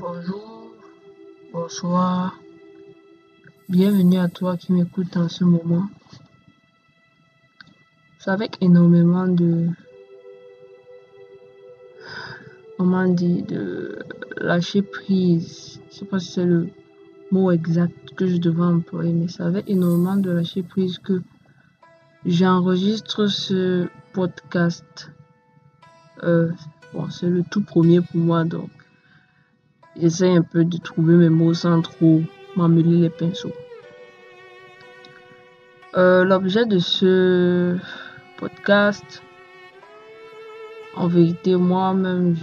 Bonjour, bonsoir, bienvenue à toi qui m'écoutes en ce moment. C'est avec énormément de, comment dire, de lâcher prise. Je sais pas si c'est le mot exact que je devrais employer, mais c'est avec énormément de lâcher prise que j'enregistre ce podcast. Euh, bon, c'est le tout premier pour moi, donc j'essaie un peu de trouver mes mots sans trop m'emmêler les pinceaux. Euh, L'objet de ce podcast, en vérité, moi-même,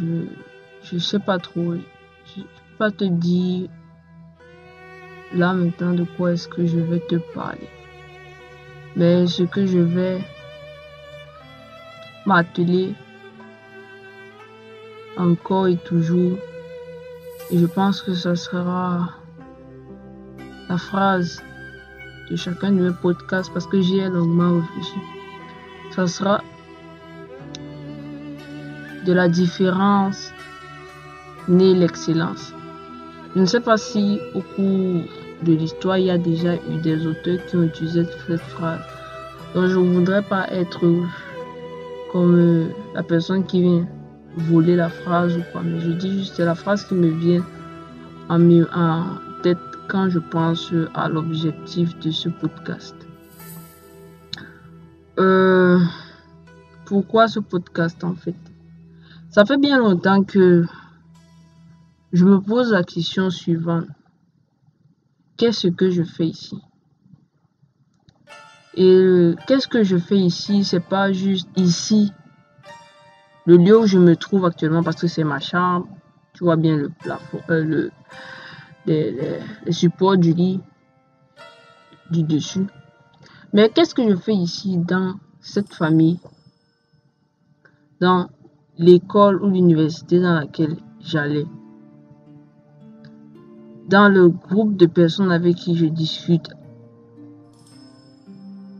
je ne sais pas trop. Je ne peux pas te dire là maintenant de quoi est-ce que je vais te parler. Mais ce que je vais m'atteler encore et toujours et je pense que ce sera la phrase de chacun de mes podcasts parce que j'y ai longuement réfléchi. Ça sera de la différence née l'excellence. Je ne sais pas si au cours de l'histoire, il y a déjà eu des auteurs qui ont utilisé cette phrase. Donc je ne voudrais pas être comme la personne qui vient voler la phrase ou quoi, mais je dis juste la phrase qui me vient en, en tête quand je pense à l'objectif de ce podcast. Euh, pourquoi ce podcast en fait? Ça fait bien longtemps que je me pose la question suivante. Qu'est-ce que je fais ici? Et qu'est-ce que je fais ici? C'est pas juste ici le lieu où je me trouve actuellement, parce que c'est ma chambre, tu vois bien le plafond, euh, le, les, du lit, du dessus. Mais qu'est-ce que je fais ici dans cette famille, dans l'école ou l'université dans laquelle j'allais, dans le groupe de personnes avec qui je discute.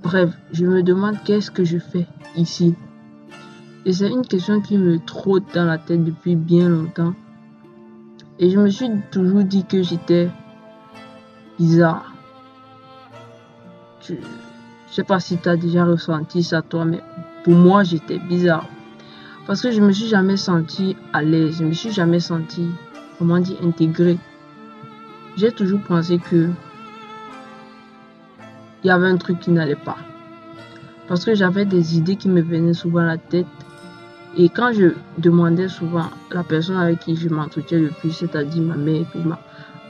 Bref, je me demande qu'est-ce que je fais ici. Et c'est une question qui me trotte dans la tête depuis bien longtemps. Et je me suis toujours dit que j'étais bizarre. Je, sais pas si tu as déjà ressenti ça toi, mais pour moi j'étais bizarre. Parce que je me suis jamais senti à l'aise, je me suis jamais senti, comment dire, intégré. J'ai toujours pensé que il y avait un truc qui n'allait pas. Parce que j'avais des idées qui me venaient souvent à la tête et quand je demandais souvent la personne avec qui je m'entretiens le plus, c'est-à-dire ma mère, ma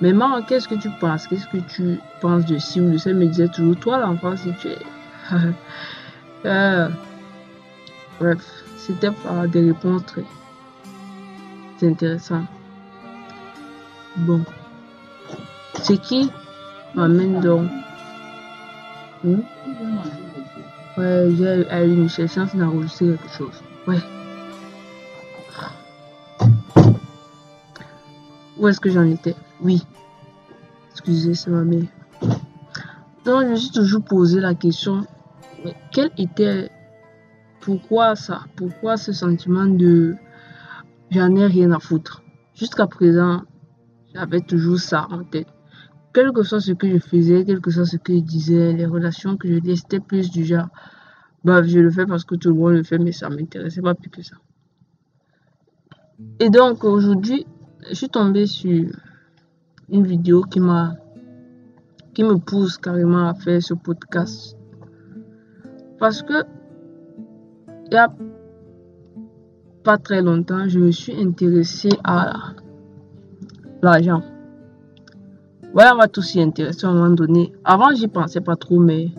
mais maman, qu'est-ce que tu penses? Qu'est-ce que tu penses de ci ou de ça? Me disait toujours, toi l'enfant, si tu es... euh, bref, c'était pas des réponses très intéressantes. Bon. Ce qui m'amène donc... Hmm? Ouais, j'ai eu une chance d'enregistrer quelque chose. Ouais. Où est-ce que j'en étais Oui. Excusez, c'est ma mère. Donc, je me suis toujours posé la question, mais quel était, pourquoi ça? Pourquoi ce sentiment de j'en ai rien à foutre? Jusqu'à présent, j'avais toujours ça en tête. Quel que soit ce que je faisais, quel que soit ce que je disais, les relations que je disais, c'était plus du genre, bah, je le fais parce que tout le monde le fait, mais ça m'intéressait pas plus que ça. Et donc, aujourd'hui, je suis tombée sur une vidéo qui m'a qui me pousse carrément à faire ce podcast. Parce que il y a pas très longtemps, je me suis intéressée à l'argent. Ouais, on va tous s'y intéresser à un moment donné. Avant, j'y pensais pas trop, mais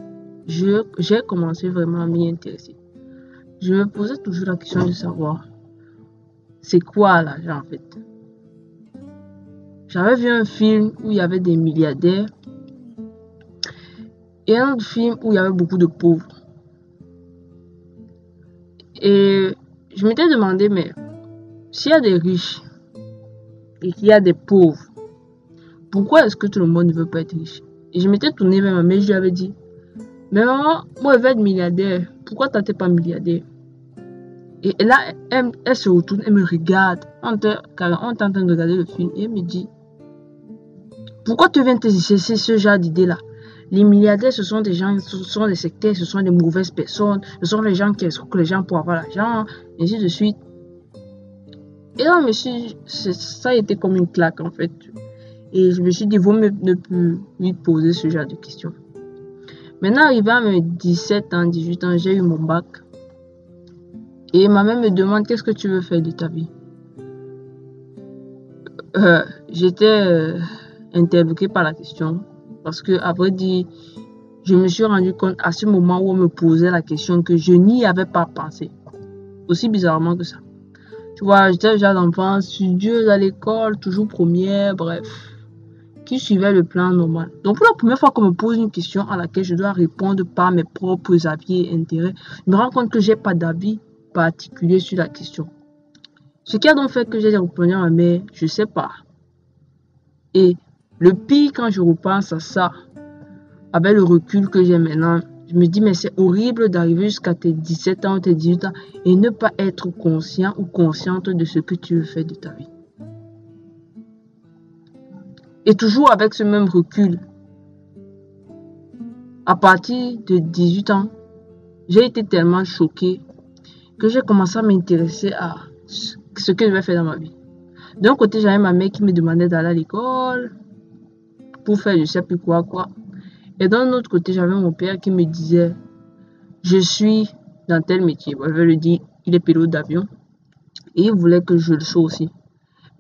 j'ai commencé vraiment à m'y intéresser. Je me posais toujours la question de savoir c'est quoi l'argent en fait? J'avais vu un film où il y avait des milliardaires et un autre film où il y avait beaucoup de pauvres. Et je m'étais demandé, mais s'il y a des riches et qu'il y a des pauvres, pourquoi est-ce que tout le monde ne veut pas être riche? Et je m'étais tourné vers ma mère, je lui avais dit, mais maman, moi je veux être milliardaire, pourquoi tu n'es pas milliardaire? Et là, elle, se retourne, elle me regarde. On, est en train de regarder le film et elle me dit Pourquoi tu viens te chercher ce genre d'idée-là Les milliardaires, ce sont des gens, ce sont des sectaires, ce sont des mauvaises personnes, ce sont les gens qui escroquent les gens pour avoir l'argent, ainsi de suite. Et là, ça a été comme une claque en fait. Et je me suis dit, vaut mieux ne plus lui poser ce genre de questions. Maintenant, arrivé à mes 17 ans, 18 ans, j'ai eu mon bac. Et ma mère me demande qu'est-ce que tu veux faire de ta vie? Euh, j'étais euh, interloqué par la question parce que, après dit, je me suis rendu compte à ce moment où on me posait la question que je n'y avais pas pensé. Aussi bizarrement que ça. Tu vois, j'étais déjà d'enfant, studieuse à l'école, toujours première, bref qui suivait le plan normal? Donc pour la première fois qu'on me pose une question à laquelle je dois répondre par mes propres avis et intérêts, je me rends compte que j'ai pas d'avis particulier sur la question. Ce qui a donc fait que j'ai répondu à ma mère, je sais pas. Et le pire quand je repense à ça, avec le recul que j'ai maintenant, je me dis mais c'est horrible d'arriver jusqu'à tes 17 ans tes 18 ans et ne pas être conscient ou consciente de ce que tu veux faire de ta vie. Et toujours avec ce même recul. À partir de 18 ans, j'ai été tellement choquée que j'ai commencé à m'intéresser à ce que je vais faire dans ma vie. D'un côté, j'avais ma mère qui me demandait d'aller à l'école pour faire je sais plus quoi, quoi. Et d'un autre côté, j'avais mon père qui me disait, je suis dans tel métier. je vais le dire, il est pilote d'avion. Et il voulait que je le sois aussi.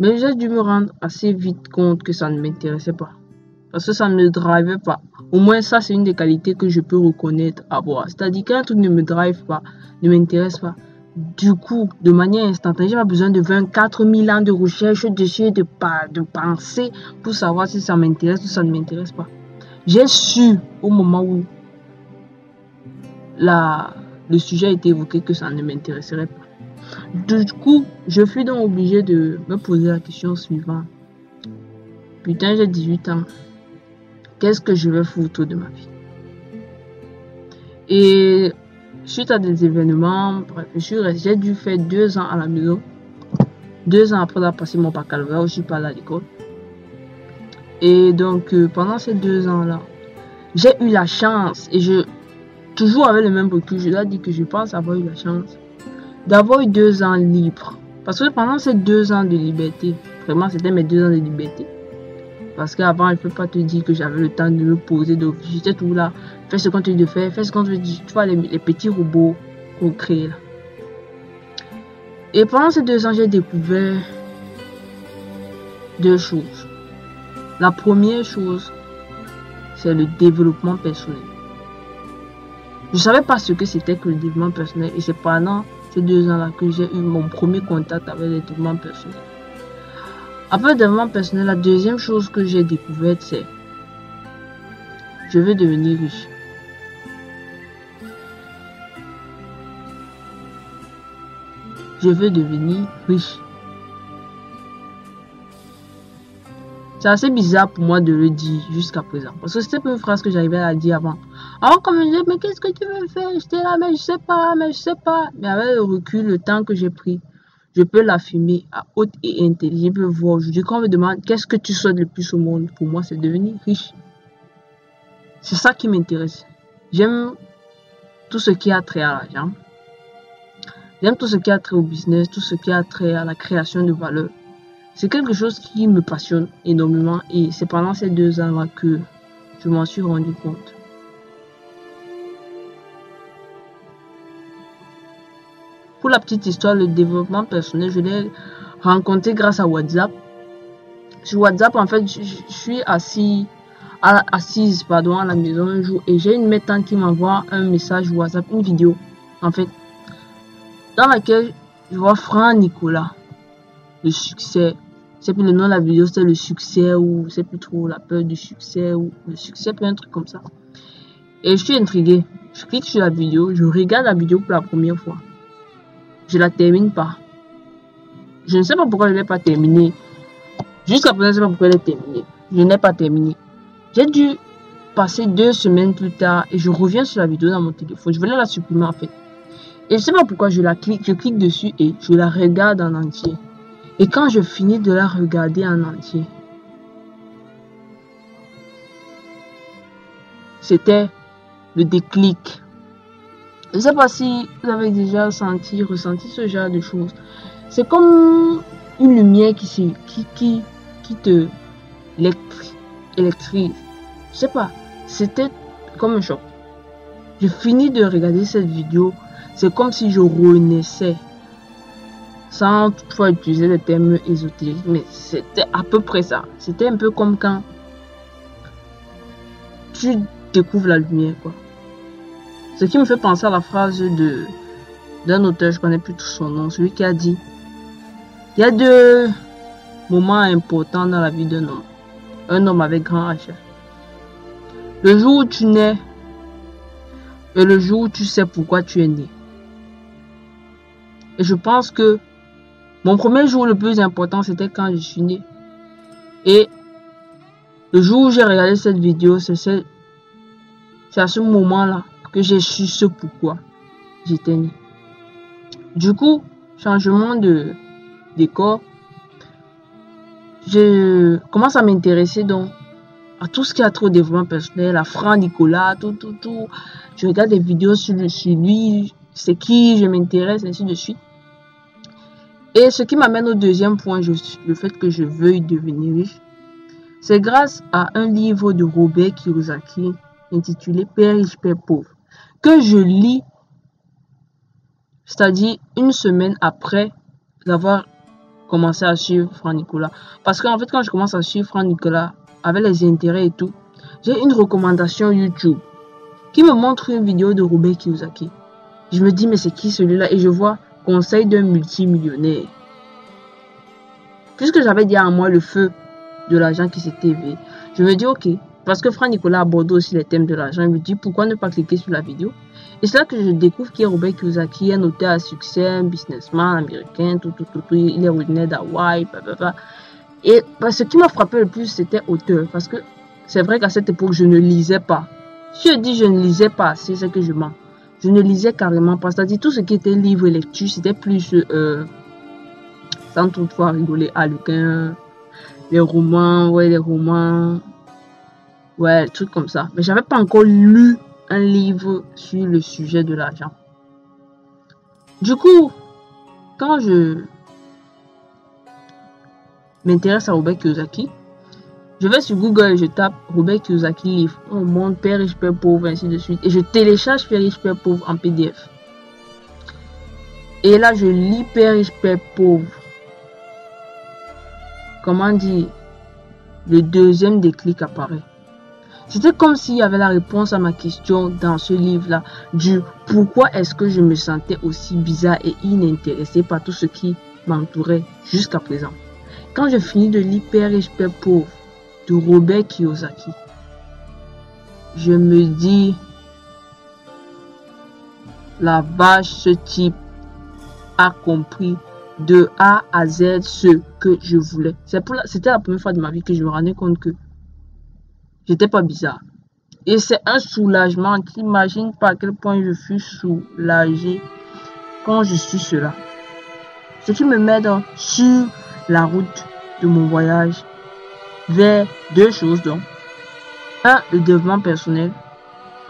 Mais j'ai dû me rendre assez vite compte que ça ne m'intéressait pas. Parce que ça ne me drivait pas. Au moins, ça, c'est une des qualités que je peux reconnaître avoir. C'est-à-dire qu'un truc ne me drive pas, ne m'intéresse pas. Du coup, de manière instantanée, j'ai pas besoin de 24 000 ans de recherche dessus, de, de penser pour savoir si ça m'intéresse ou ça ne m'intéresse pas. J'ai su au moment où la, le sujet a été évoqué que ça ne m'intéresserait pas. Du coup, je fus donc obligé de me poser la question suivante. Putain, j'ai 18 ans. Qu'est-ce que je vais foutre de ma vie? Et suite à des événements, j'ai dû faire deux ans à la maison. Deux ans après avoir passé mon baccalauréat, je suis pas allé à l'école. Et donc, euh, pendant ces deux ans-là, j'ai eu la chance, et je, toujours avec le même recul, je dois dire que je pense avoir eu la chance d'avoir eu deux ans libres. Parce que pendant ces deux ans de liberté, vraiment c'était mes deux ans de liberté. Parce qu'avant, je ne peux pas te dire que j'avais le temps de me poser, de j'étais tout là, fais ce qu'on te dit de faire, fais ce qu'on te dit, tu vois, les, petits robots qu'on crée là. Et pendant ces deux ans, j'ai découvert deux choses. La première chose, c'est le développement personnel. Je ne savais pas ce que c'était que le développement personnel et c'est pendant deux ans-là que j'ai eu mon premier contact avec le développement personnel. Après le développement personnel, la deuxième chose que j'ai découverte, c'est je veux devenir riche. Je veux devenir riche. C'est assez bizarre pour moi de le dire jusqu'à présent. Parce que c'était une phrase que j'arrivais à dire avant. Alors, comme je disais, mais qu'est-ce que tu veux faire? J'étais là, mais je sais pas, mais je sais pas. Mais avec le recul, le temps que j'ai pris, je peux l'affirmer à haute et intelligible voix. Aujourd'hui, quand on me demande qu'est-ce que tu souhaites le plus au monde, pour moi, c'est devenir riche. C'est ça qui m'intéresse. J'aime tout ce qui a trait à l'argent. J'aime tout ce qui a trait au business, tout ce qui a trait à la création de valeur. C'est quelque chose qui me passionne énormément et c'est pendant ces deux ans-là que je m'en suis rendu compte. Pour la petite histoire, le développement personnel, je l'ai rencontré grâce à WhatsApp. Sur WhatsApp, en fait, je, suis assis, assise pardon, à la maison un jour et j'ai une métante qui m'envoie un message WhatsApp, une vidéo, en fait, dans laquelle je vois Franck Nicolas, le succès, c'est plus le nom de la vidéo, c'est le succès ou c'est plus trop la peur du succès ou le succès, peut un truc comme ça. Et je suis intrigué. Je clique sur la vidéo, je regarde la vidéo pour la première fois. Je la termine pas. Je ne sais pas pourquoi je ne l'ai pas terminée. Jusqu'à présent, je ne sais pas pourquoi elle est terminée. Je n'ai pas terminé. J'ai dû passer deux semaines plus tard et je reviens sur la vidéo dans mon téléphone. Je voulais la supprimer en fait. Et je sais pas pourquoi je la clique, je clique dessus et je la regarde en entier. Et quand je finis de la regarder en entier, c'était le déclic. Je ne sais pas si vous avez déjà senti, ressenti ce genre de choses. C'est comme une lumière qui, qui, qui, qui te électrise. Je sais pas, c'était comme un choc. Je finis de regarder cette vidéo, c'est comme si je renaissais. Sans toutefois utiliser les termes ésotériques, mais c'était à peu près ça. C'était un peu comme quand tu découvres la lumière, quoi. Ce qui me fait penser à la phrase de d'un auteur, je connais plus tout son nom, celui qui a dit il y a deux moments importants dans la vie d'un homme. Un homme avec grand H. Le jour où tu nais et le jour où tu sais pourquoi tu es né. Et je pense que mon premier jour le plus important, c'était quand je suis né. Et le jour où j'ai regardé cette vidéo, c'est à ce moment-là que j'ai su ce pourquoi j'étais né. Du coup, changement de décor, je commence à m'intéresser donc à tout ce qui a trop développement personnel, à Franck Nicolas, tout, tout, tout. Je regarde des vidéos sur, lui, c'est qui, je m'intéresse, ainsi de suite. Et ce qui m'amène au deuxième point, le fait que je veuille devenir riche, c'est grâce à un livre de Robert Kiyosaki intitulé Père riche, Père pauvre, que je lis, c'est-à-dire une semaine après avoir commencer à suivre Franck Nicolas. Parce qu'en fait, quand je commence à suivre Franck Nicolas, avec les intérêts et tout, j'ai une recommandation YouTube qui me montre une vidéo de Robert Kiyosaki. Je me dis, mais c'est qui celui-là? Et je vois conseil d'un multimillionnaire. Puisque j'avais dit à moi le feu de l'argent qui s'était éveillé, je me dis, ok, parce que Franck Nicolas aborde aussi les thèmes de l'argent, je me dis, pourquoi ne pas cliquer sur la vidéo? Et c'est là que je découvre qu'il y a Robert Kiyosaki, un auteur à succès, un businessman américain, tout, tout, tout, tout. Il est originaire d'Hawaï, Et bah, ce qui m'a frappé le plus, c'était auteur. Parce que c'est vrai qu'à cette époque, je ne lisais pas. Si je dis je ne lisais pas c'est ce que je mens. Je ne lisais carrément pas. C'est-à-dire tout ce qui était livre et lecture, c'était plus, euh, sans toutefois rigoler, Aluquin, les romans, ouais, les romans, ouais, trucs comme ça. Mais j'avais pas encore lu un livre sur le sujet de l'argent. Du coup, quand je m'intéresse à Robert Kiyosaki, je vais sur Google et je tape Robert Kiyosaki livre. On montre Père riche, Père pauvre, ainsi de suite. Et je télécharge Père riche, Père pauvre en PDF. Et là, je lis Père riche, Père pauvre. Comment dire? Le deuxième déclic apparaît. C'était comme s'il y avait la réponse à ma question dans ce livre-là du pourquoi est-ce que je me sentais aussi bizarre et inintéressé par tout ce qui m'entourait jusqu'à présent. Quand je finis de lire Père riche, Père pauvre de Robert Kiyosaki, je me dis, la vache, ce type a compris de A à Z ce que je voulais. C'était la première fois de ma vie que je me rendais compte que J'étais pas bizarre. Et c'est un soulagement. T'imagines pas à quel point je suis soulagé quand je suis cela. Ce qui me met sur la route de mon voyage vers deux choses donc. Un, le développement personnel.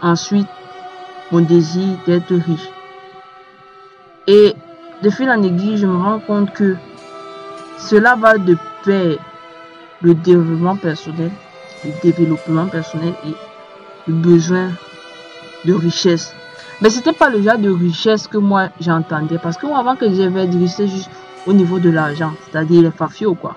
Ensuite, mon désir d'être riche. Et de fil en je me rends compte que cela va de pair le développement personnel le développement personnel et le besoin de richesse. Mais c'était pas le genre de richesse que moi j'entendais parce que moi, avant que j'avais de richesse juste au niveau de l'argent, c'est-à-dire les fafios quoi.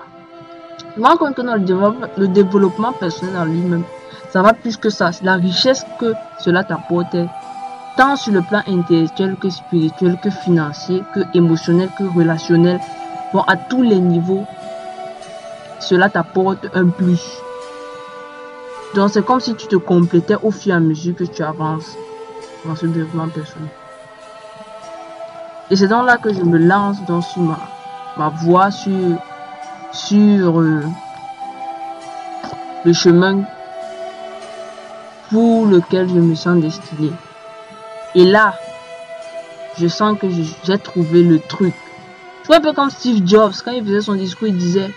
Je me rends compte que dans le développement, personnel en lui-même, ça va plus que ça. C'est la richesse que cela t'apporte, tant sur le plan intellectuel que spirituel, que financier, que émotionnel, que relationnel. Bon, à tous les niveaux, cela t'apporte un plus. Donc c'est comme si tu te complétais au fur et à mesure que tu avances dans ce développement personnel. Et c'est donc là que je me lance dans sur ma, ma voie, sur, sur euh, le chemin pour lequel je me sens destiné. Et là, je sens que j'ai trouvé le truc. Tu vois un peu comme Steve Jobs, quand il faisait son discours, il disait,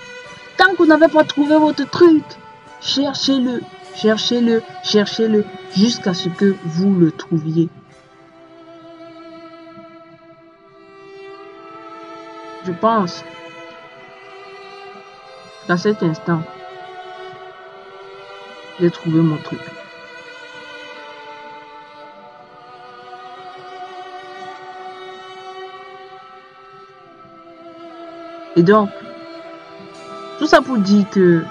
tant que vous n'avez pas trouvé votre truc, cherchez-le, cherchez-le, cherchez-le, jusqu'à ce que vous le trouviez. Je pense qu'à cet instant, j'ai trouvé mon truc. Et donc, tout ça pour dire que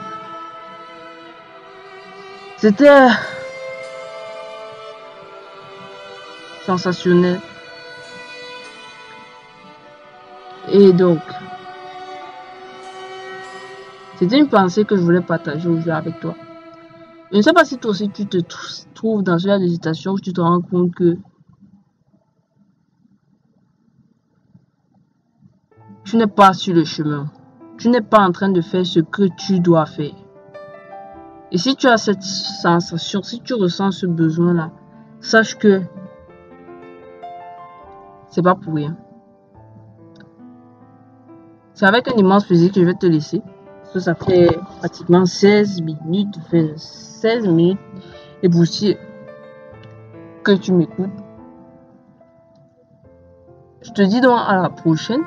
c'était sensationnel. Et donc, c'était une pensée que je voulais partager aujourd'hui avec toi. Je ne sais pas si toi aussi tu te trouves dans ce genre d'hésitation où tu te rends compte que tu n'es pas sur le chemin. Tu n'es pas en train de faire ce que tu dois faire. Et si tu as cette sensation, si tu ressens ce besoin-là, sache que c'est pas pour rien. C'est avec un immense plaisir que je vais te laisser. Ça fait pratiquement 16 minutes, 16 minutes et poussière que tu m'écoutes. Je te dis donc à la prochaine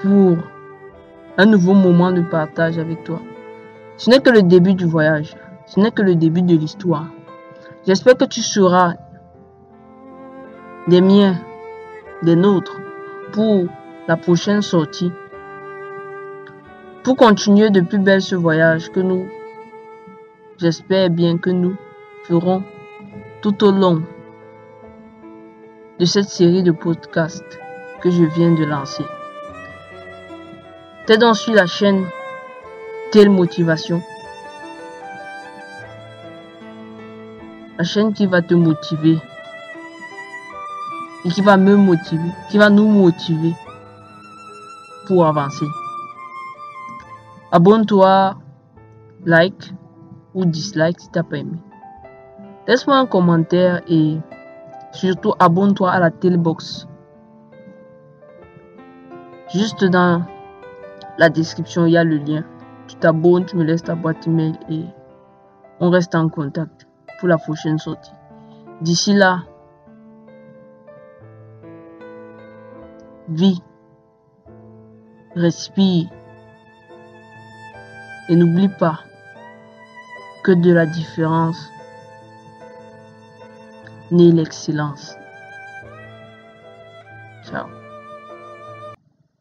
pour un nouveau moment de partage avec toi. Ce n'est que le début du voyage. Ce n'est que le début de l'histoire. J'espère que tu seras des miens, des nôtres, pour la prochaine sortie. Pour continuer de plus belle ce voyage que nous, j'espère bien que nous ferons tout au long de cette série de podcasts que je viens de lancer. T'es donc sur la chaîne Telle Motivation? La chaîne qui va te motiver et qui va me motiver, qui va nous motiver pour avancer. Abonne-toi, like ou dislike si t'as pas aimé. Laisse-moi un commentaire et surtout abonne-toi à la Telebox. Juste dans la description, il y a le lien. Tu t'abonnes, tu me laisses ta boîte email et on reste en contact pour la prochaine sortie. D'ici là, vis, respire et n'oublie pas que de la différence naît l'excellence.